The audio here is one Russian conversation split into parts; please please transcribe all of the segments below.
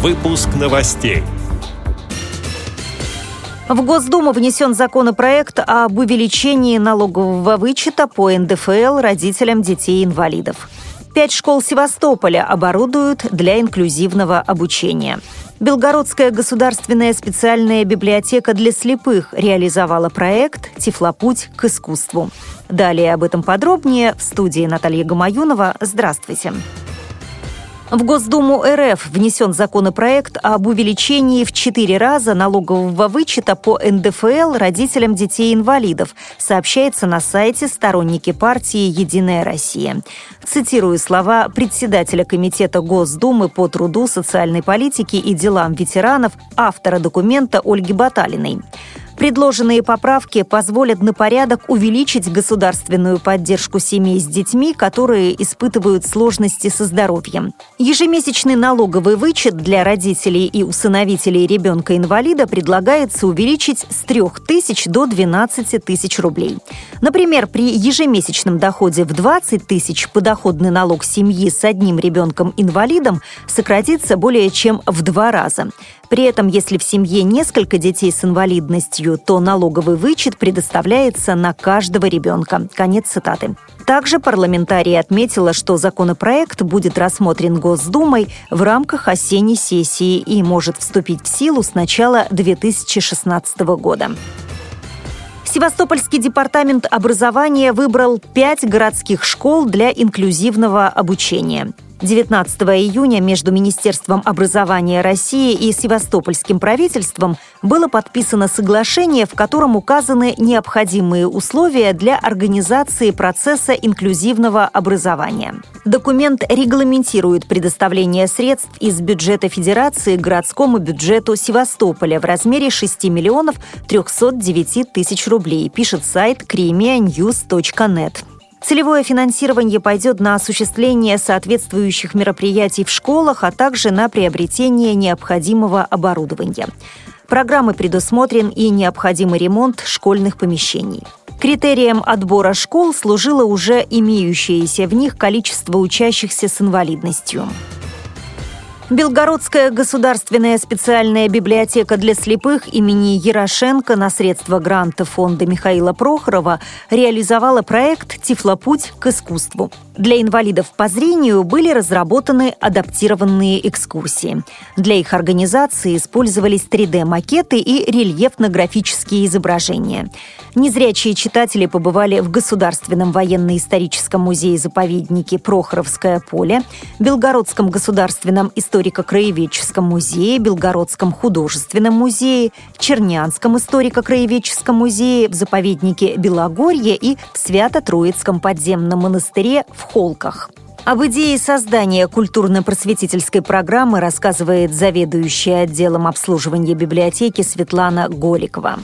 Выпуск новостей. В Госдуму внесен законопроект об увеличении налогового вычета по НДФЛ родителям детей-инвалидов. Пять школ Севастополя оборудуют для инклюзивного обучения. Белгородская государственная специальная библиотека для слепых реализовала проект «Тифлопуть к искусству». Далее об этом подробнее в студии Наталья Гамаюнова. Здравствуйте. Здравствуйте. В Госдуму РФ внесен законопроект об увеличении в четыре раза налогового вычета по НДФЛ родителям детей-инвалидов, сообщается на сайте сторонники партии «Единая Россия». Цитирую слова председателя Комитета Госдумы по труду, социальной политике и делам ветеранов, автора документа Ольги Баталиной. Предложенные поправки позволят на порядок увеличить государственную поддержку семей с детьми, которые испытывают сложности со здоровьем. Ежемесячный налоговый вычет для родителей и усыновителей ребенка-инвалида предлагается увеличить с 3 тысяч до 12 тысяч рублей. Например, при ежемесячном доходе в 20 тысяч подоходный налог семьи с одним ребенком-инвалидом сократится более чем в два раза. При этом, если в семье несколько детей с инвалидностью, то налоговый вычет предоставляется на каждого ребенка. Конец цитаты. Также парламентария отметила, что законопроект будет рассмотрен Госдумой в рамках осенней сессии и может вступить в силу с начала 2016 года. Севастопольский департамент образования выбрал пять городских школ для инклюзивного обучения. 19 июня между Министерством образования России и Севастопольским правительством было подписано соглашение, в котором указаны необходимые условия для организации процесса инклюзивного образования. Документ регламентирует предоставление средств из бюджета Федерации городскому бюджету Севастополя в размере 6 миллионов 309 тысяч рублей, пишет сайт kremianews.net. Целевое финансирование пойдет на осуществление соответствующих мероприятий в школах, а также на приобретение необходимого оборудования. Программы предусмотрен и необходимый ремонт школьных помещений. Критерием отбора школ служило уже имеющееся в них количество учащихся с инвалидностью. Белгородская государственная специальная библиотека для слепых имени Ярошенко на средства гранта фонда Михаила Прохорова реализовала проект «Тифлопуть к искусству». Для инвалидов по зрению были разработаны адаптированные экскурсии. Для их организации использовались 3D-макеты и рельефно-графические изображения. Незрячие читатели побывали в Государственном военно-историческом музее-заповеднике Прохоровское поле, Белгородском государственном историко-краеведческом музее, Белгородском художественном музее, Чернянском историко-краеведческом музее, в заповеднике Белогорье и в Свято-Троицком подземном монастыре в Холках. Об идее создания культурно-просветительской программы рассказывает заведующая отделом обслуживания библиотеки Светлана Голикова.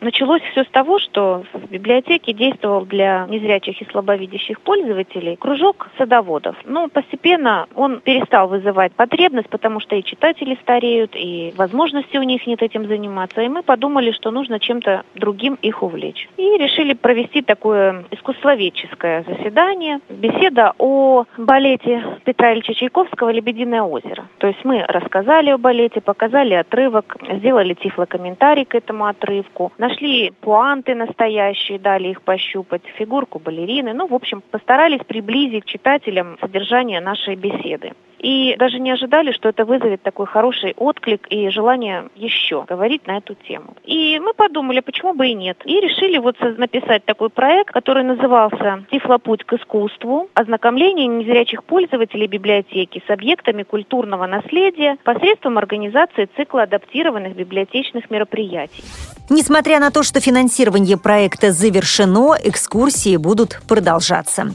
Началось все с того, что в библиотеке действовал для незрячих и слабовидящих пользователей кружок садоводов. Но постепенно он перестал вызывать потребность, потому что и читатели стареют, и возможности у них нет этим заниматься. И мы подумали, что нужно чем-то другим их увлечь. И решили провести такое искусствоведческое заседание, беседа о балете Петра Ильича Чайковского «Лебединое озеро». То есть мы рассказали о балете, показали отрывок, сделали тифлокомментарий к этому отрывку, Нашли пуанты настоящие, дали их пощупать, фигурку балерины. Ну, в общем, постарались приблизить читателям содержание нашей беседы и даже не ожидали, что это вызовет такой хороший отклик и желание еще говорить на эту тему. И мы подумали, почему бы и нет. И решили вот написать такой проект, который назывался «Тифлопуть к искусству. Ознакомление незрячих пользователей библиотеки с объектами культурного наследия посредством организации цикла адаптированных библиотечных мероприятий». Несмотря на то, что финансирование проекта завершено, экскурсии будут продолжаться.